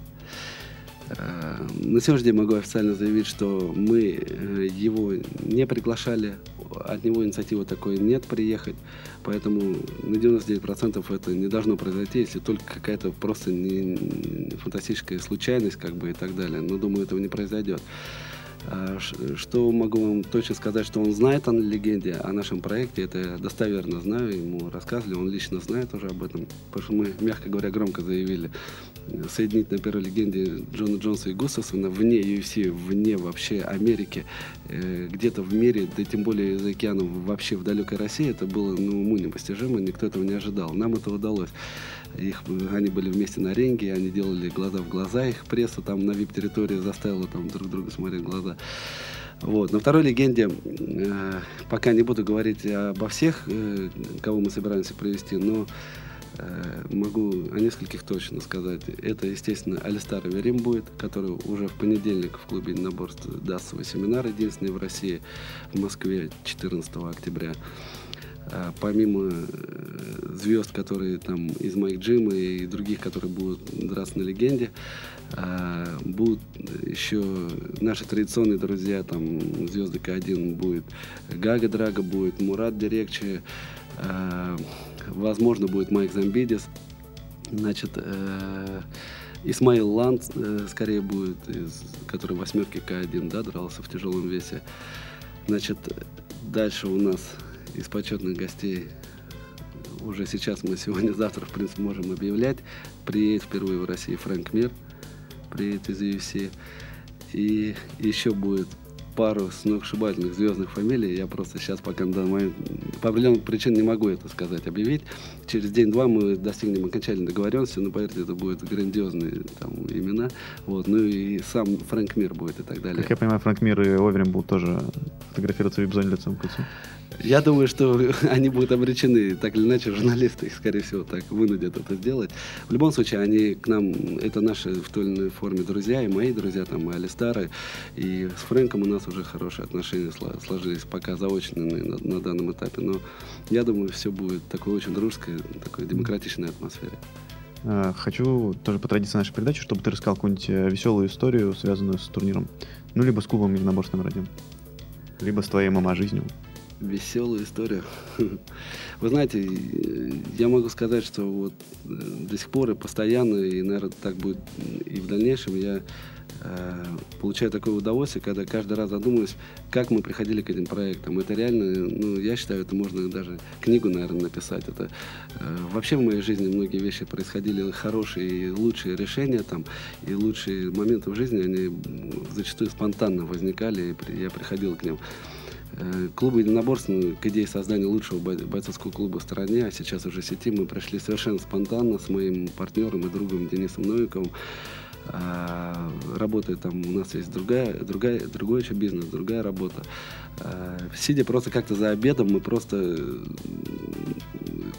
Э, на сегодняшний день могу официально заявить, что мы э, его не приглашали, от него инициативы такой нет приехать, поэтому на 99% это не должно произойти, если только какая-то просто не, фантастическая случайность как бы и так далее. Но думаю, этого не произойдет. А, что могу вам точно сказать, что он знает о легенде, о нашем проекте, это я достоверно знаю, ему рассказывали, он лично знает уже об этом, потому что мы, мягко говоря, громко заявили, соединить на первой легенде Джона Джонса и Густавсона вне UFC, вне вообще Америки, э, где-то в мире, да тем более за океаном, вообще в далекой России, это было ну, уму непостижимо, никто этого не ожидал. Нам это удалось. Их, они были вместе на ринге, они делали глаза в глаза, их пресса там на вип-территории заставила там друг друга смотреть в глаза. Вот. На второй легенде, э, пока не буду говорить обо всех, э, кого мы собираемся провести, но э, могу о нескольких точно сказать. Это, естественно, Алистар Верим будет, который уже в понедельник в клубе единоборств даст свой семинар, единственный в России, в Москве 14 октября. Помимо э, звезд, которые там из Майк Джима и других, которые будут драться на легенде, а, будут еще наши традиционные друзья, там звезды К1 будет, Гага Драга будет, Мурат Дирекчи, а, возможно, будет Майк Замбидис, значит, э, Исмаил Ланд э, скорее будет, который в восьмерке К1, да, дрался в тяжелом весе. Значит, дальше у нас из почетных гостей уже сейчас мы сегодня-завтра, в принципе, можем объявлять. Приедет впервые в России Фрэнк Мир, приедет из UFC. И еще будет пару сногсшибательных звездных фамилий. Я просто сейчас пока на данный момент по определенным причинам не могу это сказать, объявить. Через день-два мы достигнем окончательной договоренности, но поверьте, это будут грандиозные там, имена. Вот. Ну и сам Фрэнк Мир будет и так далее. Как я понимаю, Фрэнк Мир и Оверин будут тоже фотографироваться в вип-зоне лицом к лицу. Я думаю, что они будут обречены, так или иначе, журналисты их, скорее всего, так вынудят это сделать. В любом случае, они к нам, это наши в той или иной форме друзья, и мои друзья, там, и Алистары, и с Фрэнком у нас уже хорошие отношения сложились, пока заочные на, на данном этапе, но я думаю, все будет такой очень дружеской, такой демократичной атмосфере. А, хочу тоже по традиции нашей передачи, чтобы ты рассказал какую-нибудь э, веселую историю, связанную с турниром. Ну, либо с клубом единоборственным родим, либо с твоей мама-жизнью веселую историю. Вы знаете, я могу сказать, что вот э, до сих пор и постоянно, и, наверное, так будет и в дальнейшем, я э, получаю такое удовольствие, когда каждый раз задумываюсь, как мы приходили к этим проектам. Это реально, ну, я считаю, это можно даже книгу, наверное, написать. Это э, вообще в моей жизни многие вещи происходили хорошие и лучшие решения там, и лучшие моменты в жизни, они зачастую спонтанно возникали, и я приходил к ним. Э, клубы единоборств ну, к идее создания лучшего бойцовского клуба в стране, а сейчас уже сети, мы прошли совершенно спонтанно с моим партнером и другом Денисом Новиковым. А, работает там, у нас есть другая, другая, другой еще бизнес, другая работа. А, сидя просто как-то за обедом, мы просто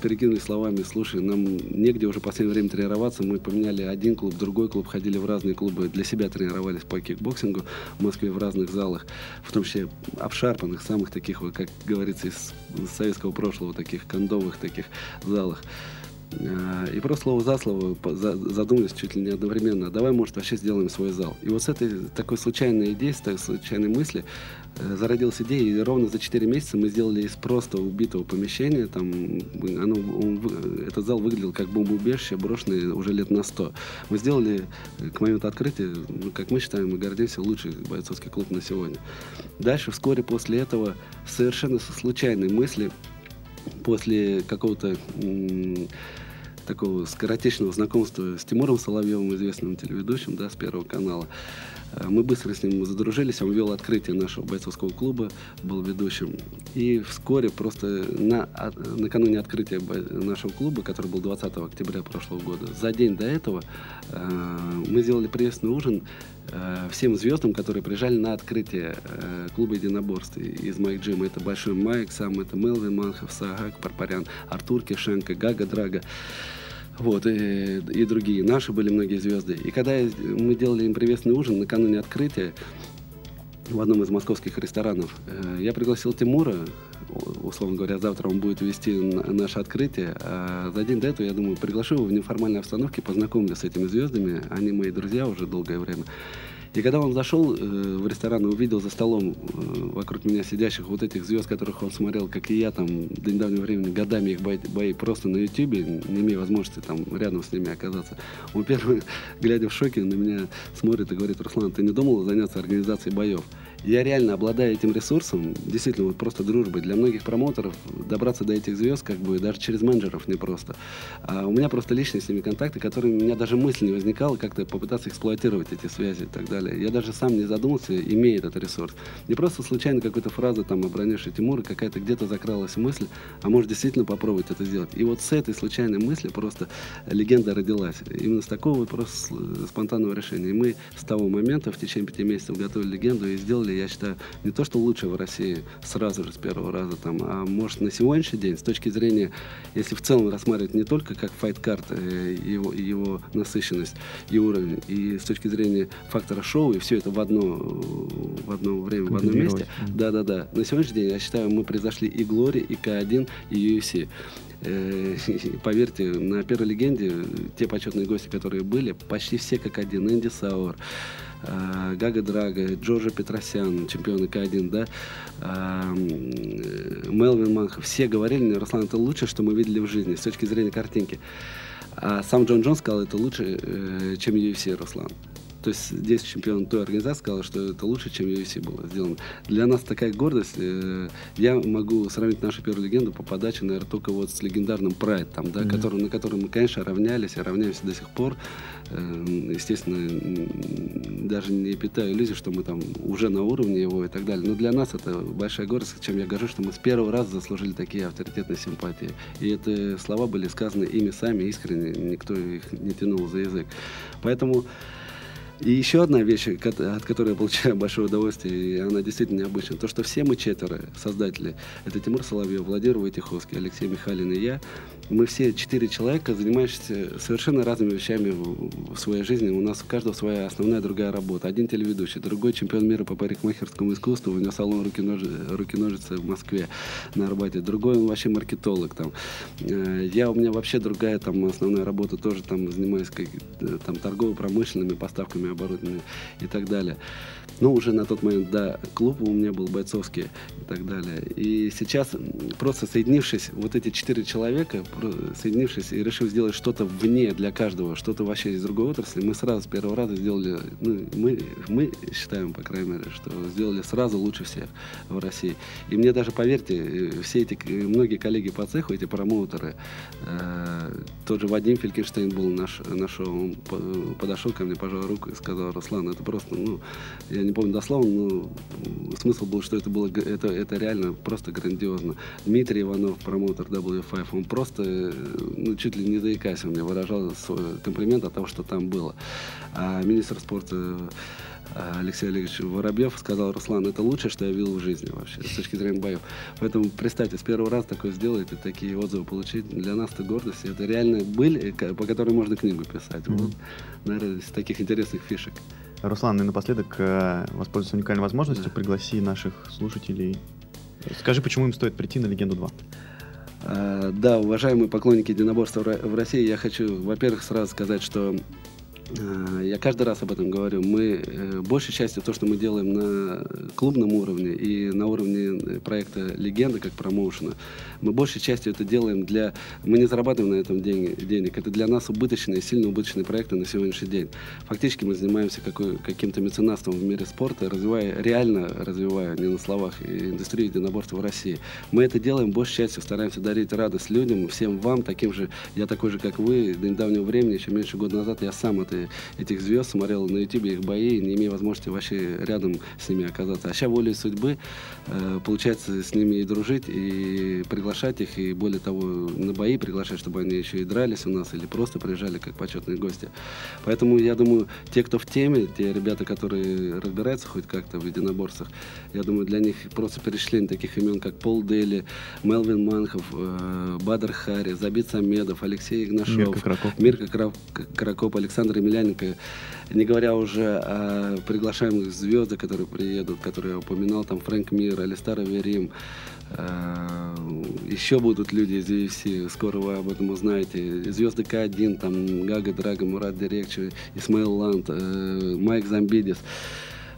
перекинули словами, слушай, нам негде уже в последнее время тренироваться, мы поменяли один клуб, другой клуб, ходили в разные клубы, для себя тренировались по кикбоксингу в Москве в разных залах, в том числе обшарпанных, самых таких, как говорится, из советского прошлого, таких кондовых таких залах. А, и просто слово за слово задумались чуть ли не одновременно, давай, может, вообще сделаем свой зал. И вот с этой такой случайной идеей, с такой случайной мысли э, зародилась идея, и ровно за 4 месяца мы сделали из просто убитого помещения, там, оно, он, этот зал выглядел как бомбоубежище, брошенное уже лет на 100. Мы сделали э, к моменту открытия, ну, как мы считаем, мы гордимся, лучший бойцовский клуб на сегодня. Дальше, вскоре после этого, совершенно со случайной мысли, после какого-то такого скоротечного знакомства с Тимуром Соловьевым, известным телеведущим, да, с Первого канала. Э, мы быстро с ним задружились, он вел открытие нашего бойцовского клуба, был ведущим. И вскоре, просто на, накануне открытия нашего клуба, который был 20 октября прошлого года, за день до этого э, мы сделали приветственный ужин Э, всем звездам, которые приезжали на открытие клуба единоборств из Майк Джима. Это Большой Майк, сам это Мелвин Манхов, Сагак, Парпарян, Артур Кишенко, Гага Драга. Вот, и, и другие. Наши были многие звезды. И когда мы делали им приветственный ужин накануне открытия, в одном из московских ресторанов. Э, я пригласил Тимура, условно говоря, завтра он будет вести наше открытие. А за день до этого, я думаю, приглашу его в неформальной обстановке, познакомлю с этими звездами. Они мои друзья уже долгое время. И когда он зашел э, в ресторан и увидел за столом э, вокруг меня сидящих вот этих звезд, которых он смотрел, как и я, там, до недавнего времени, годами их бои, бои просто на ютюбе, не имея возможности там рядом с ними оказаться, он первый, глядя в шоке, на меня смотрит и говорит, Руслан, ты не думал заняться организацией боев? Я реально обладаю этим ресурсом, действительно, вот просто дружбой. Для многих промоутеров добраться до этих звезд, как бы, даже через менеджеров не просто. А у меня просто личные с ними контакты, которые у меня даже мысли не возникало как-то попытаться эксплуатировать эти связи и так далее. Я даже сам не задумался, имея этот ресурс. Не просто случайно какой-то фразы там обронивший Тимура, какая-то где-то закралась мысль, а может действительно попробовать это сделать. И вот с этой случайной мысли просто легенда родилась. Именно с такого просто спонтанного решения. И мы с того момента в течение пяти месяцев готовили легенду и сделали сделали, я считаю, не то, что лучше в России сразу же с первого раза, там, а может на сегодняшний день, с точки зрения, если в целом рассматривать не только как файт-карт, э, его, его насыщенность и уровень, и с точки зрения фактора шоу, и все это в одно, в одно время, в одном месте. Да-да-да. На сегодняшний день, я считаю, мы произошли и Глори, и К1, и UFC. Э, поверьте, на первой легенде те почетные гости, которые были, почти все как один. Энди Сауэр, Гага Драга, Джорджа Петросян, чемпион К1, да, э, Мелвин Манхов, все говорили Руслан, это лучшее, что мы видели в жизни с точки зрения картинки. А сам Джон Джон сказал, это лучше, э, чем UFC, Руслан. То есть здесь чемпион той организации сказал, что это лучше, чем UFC было сделано. Для нас такая гордость. Э, я могу сравнить нашу первую легенду по подаче, наверное, только вот с легендарным Pride, там, да, mm-hmm. который, на котором мы, конечно, равнялись и равняемся до сих пор. Э, естественно, даже не питаю иллюзий, что мы там уже на уровне его и так далее. Но для нас это большая гордость, чем я горжусь, что мы с первого раза заслужили такие авторитетные симпатии. И это слова были сказаны ими сами искренне, никто их не тянул за язык. Поэтому и еще одна вещь, от которой я получаю большое удовольствие, и она действительно необычная, то, что все мы четверо создатели, это Тимур Соловьев, Владимир Войтиховский, Алексей Михайлин и я, мы все четыре человека, занимающиеся совершенно разными вещами в, в своей жизни. У нас у каждого своя основная другая работа. Один телеведущий, другой чемпион мира по парикмахерскому искусству, у него салон руки-ножицы руки в Москве на Арбате. Другой он вообще маркетолог. Там. Э, я, у меня вообще другая там основная работа, тоже там занимаюсь как, э, там, торгово-промышленными поставками оборудования и так далее. Ну, уже на тот момент, да, клуб у меня был бойцовский и так далее. И сейчас, просто соединившись, вот эти четыре человека, соединившись и решив сделать что-то вне для каждого, что-то вообще из другой отрасли, мы сразу с первого раза сделали, ну, мы, мы считаем, по крайней мере, что сделали сразу лучше всех в России. И мне даже, поверьте, все эти, многие коллеги по цеху, эти промоутеры, э, тот же Вадим Фелькенштейн был наш, на шоу, он подошел ко мне, пожал руку сказал, Руслан, это просто, ну, я не помню дословно, но смысл был, что это было, это, это реально просто грандиозно. Дмитрий Иванов, промоутер W5, он просто, ну, чуть ли не заикаясь, он мне выражал свой комплимент от того, что там было. А министр спорта э, Алексей Олегович Воробьев сказал, Руслан, это лучшее, что я видел в жизни вообще, с точки зрения боев. Поэтому представьте, с первого раза такое сделать и такие отзывы получить, для нас это гордость. Это реально были, по которой можно книгу писать. Mm-hmm. Вот, наверное, из таких интересных фишек. Руслан, и напоследок э, воспользуйся уникальной возможностью, да. пригласи наших слушателей. Скажи, почему им стоит прийти на «Легенду 2». А, да, уважаемые поклонники единоборства в России, я хочу, во-первых, сразу сказать, что Э, я каждый раз об этом говорю. Мы, э, большей частью, то, что мы делаем на клубном уровне и на уровне э, проекта «Легенда» как промоушена, мы большей частью это делаем для... Мы не зарабатываем на этом денег. Это для нас убыточные, сильно убыточные проекты на сегодняшний день. Фактически мы занимаемся какой, каким-то меценатством в мире спорта, развивая, реально развивая, не на словах, индустрию единоборства в России. Мы это делаем большей частью, стараемся дарить радость людям, всем вам, таким же, я такой же, как вы, до недавнего времени, еще меньше года назад, я сам это этих звезд, смотрел на ютубе их бои, не имея возможности вообще рядом с ними оказаться. А сейчас волей судьбы э, получается с ними и дружить, и приглашать их, и более того, на бои приглашать, чтобы они еще и дрались у нас, или просто приезжали как почетные гости. Поэтому я думаю, те, кто в теме, те ребята, которые разбираются хоть как-то в единоборствах, я думаю, для них просто перечисление таких имен, как Пол Дели, Мелвин Манхов, э, Бадр Хари, Забит Самедов, Алексей Игнашов, Мирка Кракоп, Мирка Кракоп Александр Емельяненко. Не говоря уже о приглашаемых звездах, которые приедут, которые я упоминал, там Фрэнк Мир, Алистар Верим. Э, еще будут люди из UFC, скоро вы об этом узнаете. Звезды К1, там Гага Драга, Мурат Дирекчи, Исмаил Ланд, э, Майк Замбидис.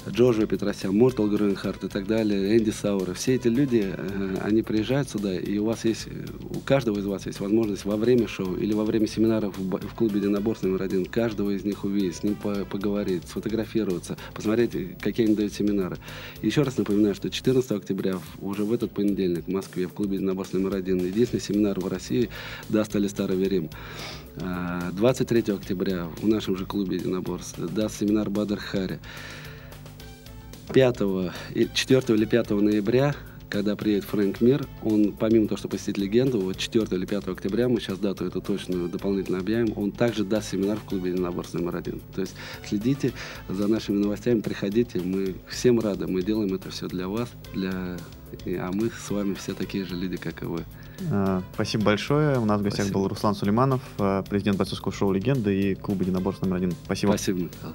Джорджо Петросян, Мортал Грюнхарт и так далее, Энди Саура. Все эти люди, э, они приезжают сюда, и у вас есть, у каждого из вас есть возможность во время шоу или во время семинаров в, клубе единоборств номер один каждого из них увидеть, с ним по поговорить, сфотографироваться, посмотреть, какие они дают семинары. еще раз напоминаю, что 14 октября, уже в этот понедельник в Москве в клубе единоборств номер один, единственный семинар в России даст Алистар Верим. 23 а, октября в нашем же клубе единоборств даст семинар Бадр Хари. 5, 4 или 5 ноября, когда приедет Фрэнк Мир, он, помимо того, что посетит легенду, вот 4 или 5 октября, мы сейчас дату эту точную дополнительно объявим, он также даст семинар в клубе «Единоборств номер один». То есть следите за нашими новостями, приходите, мы всем рады, мы делаем это все для вас, для... а мы с вами все такие же люди, как и вы. А, спасибо большое. У нас в гостях Спасибо. был Руслан Сулейманов, а, президент бойцовского шоу «Легенда» и клуба единоборств номер один. Спасибо. Спасибо, Михаил.